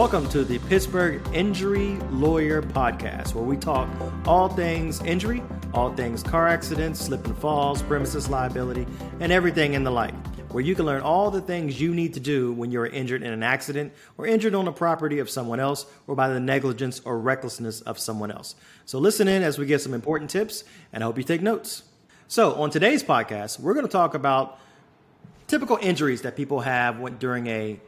Welcome to the Pittsburgh Injury Lawyer Podcast, where we talk all things injury, all things car accidents, slip and falls, premises liability, and everything in the like. Where you can learn all the things you need to do when you're injured in an accident or injured on the property of someone else or by the negligence or recklessness of someone else. So listen in as we get some important tips and I hope you take notes. So, on today's podcast, we're going to talk about typical injuries that people have during a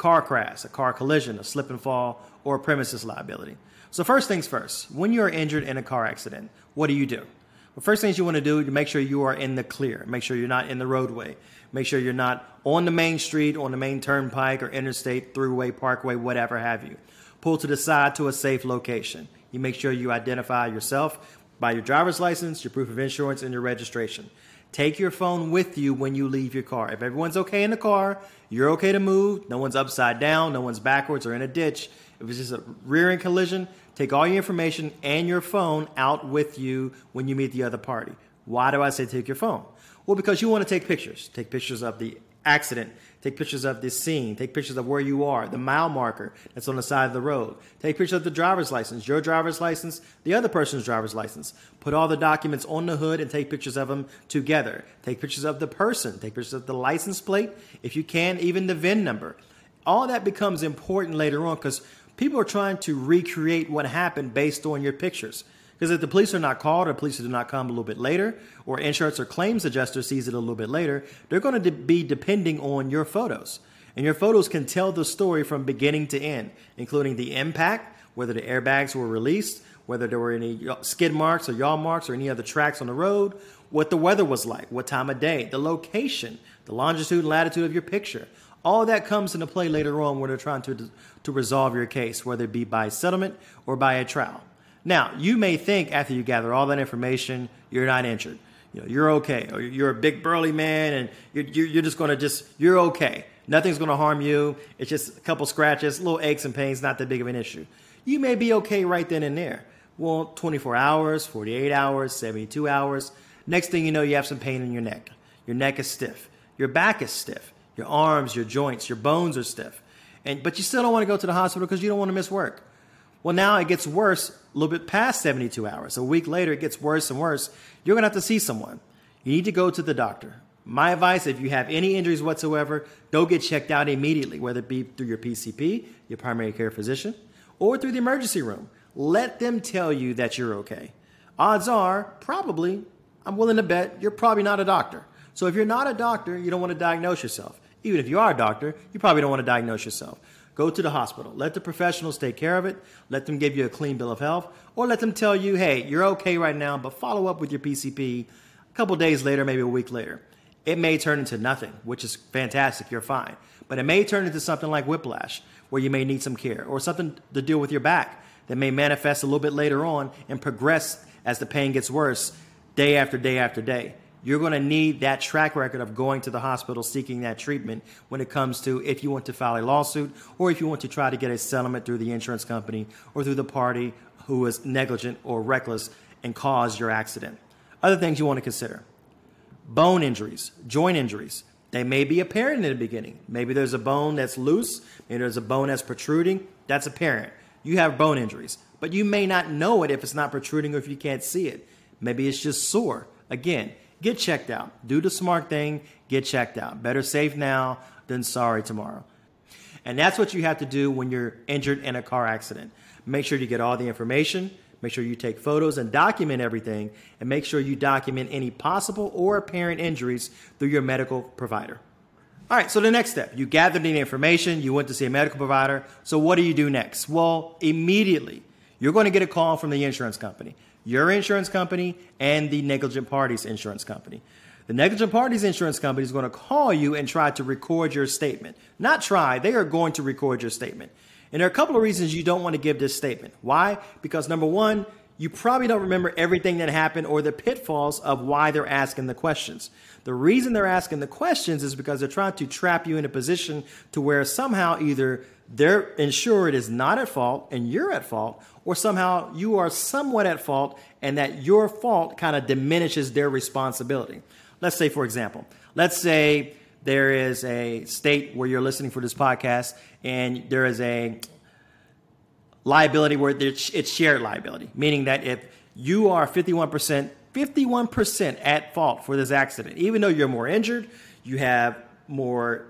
car crash, a car collision, a slip and fall, or premises liability. So, first things first, when you are injured in a car accident, what do you do? The first things you want to do to make sure you are in the clear. Make sure you're not in the roadway. Make sure you're not on the main street, on the main turnpike or interstate, throughway, parkway, whatever have you. Pull to the side to a safe location. You make sure you identify yourself by your driver's license, your proof of insurance, and your registration. Take your phone with you when you leave your car. If everyone's okay in the car, you're okay to move. No one's upside down, no one's backwards or in a ditch. If it's just a rear end collision, take all your information and your phone out with you when you meet the other party. Why do I say take your phone? Well, because you want to take pictures. Take pictures of the accident. Take pictures of this scene. Take pictures of where you are, the mile marker that's on the side of the road. Take pictures of the driver's license, your driver's license, the other person's driver's license. Put all the documents on the hood and take pictures of them together. Take pictures of the person. Take pictures of the license plate, if you can, even the VIN number. All that becomes important later on because people are trying to recreate what happened based on your pictures. Because if the police are not called or police do not come a little bit later, or insurance or claims adjuster sees it a little bit later, they're going to be depending on your photos. And your photos can tell the story from beginning to end, including the impact, whether the airbags were released, whether there were any skid marks or yaw marks or any other tracks on the road, what the weather was like, what time of day, the location, the longitude and latitude of your picture. All that comes into play later on when they're trying to, to resolve your case, whether it be by settlement or by a trial. Now, you may think after you gather all that information, you're not injured. You know, you're okay, or you're a big burly man, and you're, you're just going to just you're okay. Nothing's going to harm you. It's just a couple scratches, little aches and pains, not that big of an issue. You may be okay right then and there. Well, 24 hours, 48 hours, 72 hours. Next thing you know, you have some pain in your neck. Your neck is stiff. Your back is stiff. Your arms, your joints, your bones are stiff. And but you still don't want to go to the hospital because you don't want to miss work. Well, now it gets worse a little bit past 72 hours. A week later, it gets worse and worse. You're going to have to see someone. You need to go to the doctor. My advice if you have any injuries whatsoever, go get checked out immediately, whether it be through your PCP, your primary care physician, or through the emergency room. Let them tell you that you're okay. Odds are, probably, I'm willing to bet, you're probably not a doctor. So if you're not a doctor, you don't want to diagnose yourself. Even if you are a doctor, you probably don't want to diagnose yourself. Go to the hospital. Let the professionals take care of it. Let them give you a clean bill of health, or let them tell you, hey, you're okay right now, but follow up with your PCP a couple days later, maybe a week later. It may turn into nothing, which is fantastic. You're fine. But it may turn into something like whiplash, where you may need some care, or something to deal with your back that may manifest a little bit later on and progress as the pain gets worse day after day after day you're going to need that track record of going to the hospital seeking that treatment when it comes to if you want to file a lawsuit or if you want to try to get a settlement through the insurance company or through the party who was negligent or reckless and caused your accident. Other things you want to consider bone injuries, joint injuries. They may be apparent in the beginning. Maybe there's a bone that's loose, maybe there's a bone that's protruding. That's apparent. You have bone injuries, but you may not know it if it's not protruding or if you can't see it. Maybe it's just sore. Again, get checked out. Do the smart thing, get checked out. Better safe now than sorry tomorrow. And that's what you have to do when you're injured in a car accident. Make sure you get all the information, make sure you take photos and document everything, and make sure you document any possible or apparent injuries through your medical provider. All right, so the next step you gathered the information, you went to see a medical provider. So, what do you do next? Well, immediately, you're going to get a call from the insurance company your insurance company and the negligent parties insurance company. The negligent parties insurance company is going to call you and try to record your statement. Not try, they are going to record your statement. And there are a couple of reasons you don't want to give this statement. Why? Because number one, you probably don't remember everything that happened or the pitfalls of why they're asking the questions. The reason they're asking the questions is because they're trying to trap you in a position to where somehow either their insured is not at fault and you're at fault, or somehow you are somewhat at fault and that your fault kind of diminishes their responsibility. Let's say, for example, let's say there is a state where you're listening for this podcast and there is a liability where it's shared liability, meaning that if you are 51%, 51% at fault for this accident, even though you're more injured, you have more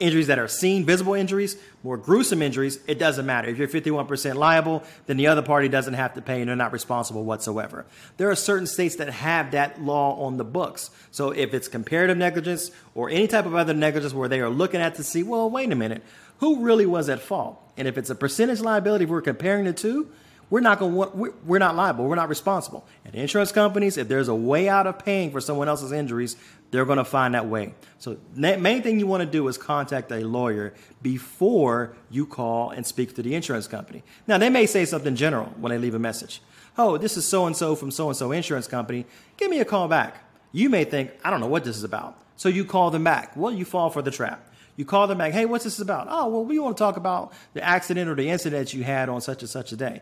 injuries that are seen, visible injuries, more gruesome injuries, it doesn't matter. If you're 51% liable, then the other party doesn't have to pay and they're not responsible whatsoever. There are certain states that have that law on the books. So if it's comparative negligence or any type of other negligence where they are looking at to see, well, wait a minute, who really was at fault? And if it's a percentage liability, if we're comparing the two, we're not going to we're not liable. We're not responsible. And insurance companies if there's a way out of paying for someone else's injuries they're going to find that way. So the main thing you want to do is contact a lawyer before you call and speak to the insurance company. Now they may say something general when they leave a message. Oh this is so and so from so and so insurance company. Give me a call back. You may think i don't know what this is about. So you call them back. Well you fall for the trap. You call them back, hey, what's this about? Oh, well, we want to talk about the accident or the incident you had on such and such a day.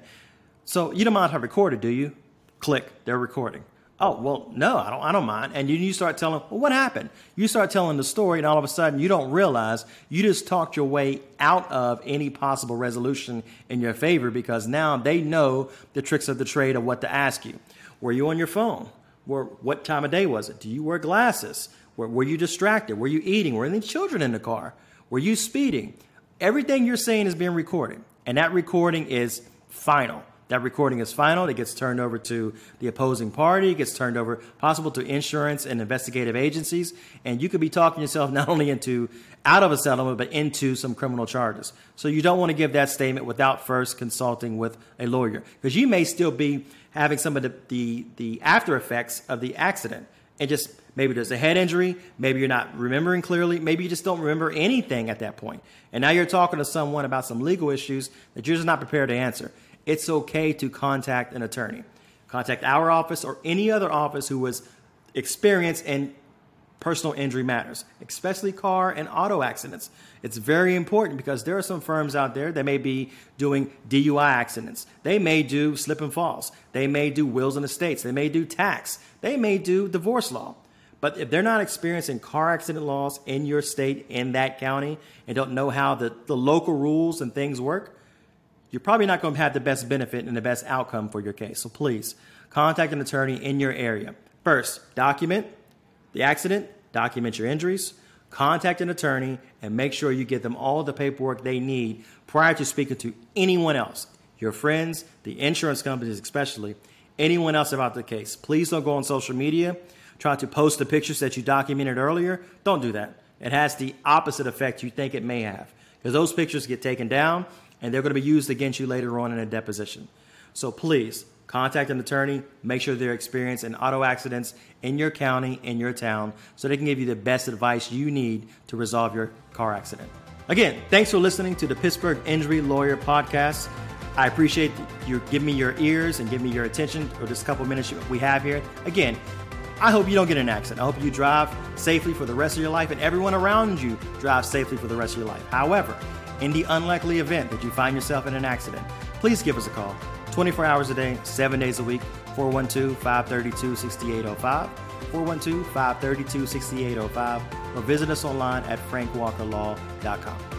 So you don't mind how recorded, do you? Click, they're recording. Oh, well, no, I don't, I don't mind. And you, start telling, well, what happened? You start telling the story, and all of a sudden you don't realize you just talked your way out of any possible resolution in your favor because now they know the tricks of the trade of what to ask you. Were you on your phone? Were, what time of day was it? Do you wear glasses? Were, were you distracted? Were you eating? Were any children in the car? Were you speeding? Everything you're saying is being recorded, and that recording is final. That recording is final. It gets turned over to the opposing party. It gets turned over, possible, to insurance and investigative agencies. And you could be talking yourself not only into out of a settlement, but into some criminal charges. So you don't want to give that statement without first consulting with a lawyer, because you may still be having some of the, the, the after effects of the accident, and just maybe there's a head injury, maybe you're not remembering clearly, maybe you just don't remember anything at that point. And now you're talking to someone about some legal issues that you're just not prepared to answer it's okay to contact an attorney. Contact our office or any other office who was experienced in personal injury matters, especially car and auto accidents. It's very important because there are some firms out there that may be doing DUI accidents. They may do slip and falls. They may do wills and estates. They may do tax. They may do divorce law. But if they're not experiencing car accident laws in your state, in that county, and don't know how the, the local rules and things work, you're probably not going to have the best benefit and the best outcome for your case. So please contact an attorney in your area. First, document the accident, document your injuries, contact an attorney, and make sure you get them all the paperwork they need prior to speaking to anyone else your friends, the insurance companies, especially anyone else about the case. Please don't go on social media. Try to post the pictures that you documented earlier. Don't do that. It has the opposite effect you think it may have because those pictures get taken down and they're going to be used against you later on in a deposition. So please contact an attorney, make sure they're experienced in auto accidents in your county, in your town, so they can give you the best advice you need to resolve your car accident. Again, thanks for listening to the Pittsburgh Injury Lawyer Podcast. I appreciate you giving me your ears and giving me your attention for this couple minutes we have here. Again, I hope you don't get an accident. I hope you drive safely for the rest of your life and everyone around you drives safely for the rest of your life. However, in the unlikely event that you find yourself in an accident, please give us a call 24 hours a day, 7 days a week, 412 532 6805, 412 532 6805, or visit us online at frankwalkerlaw.com.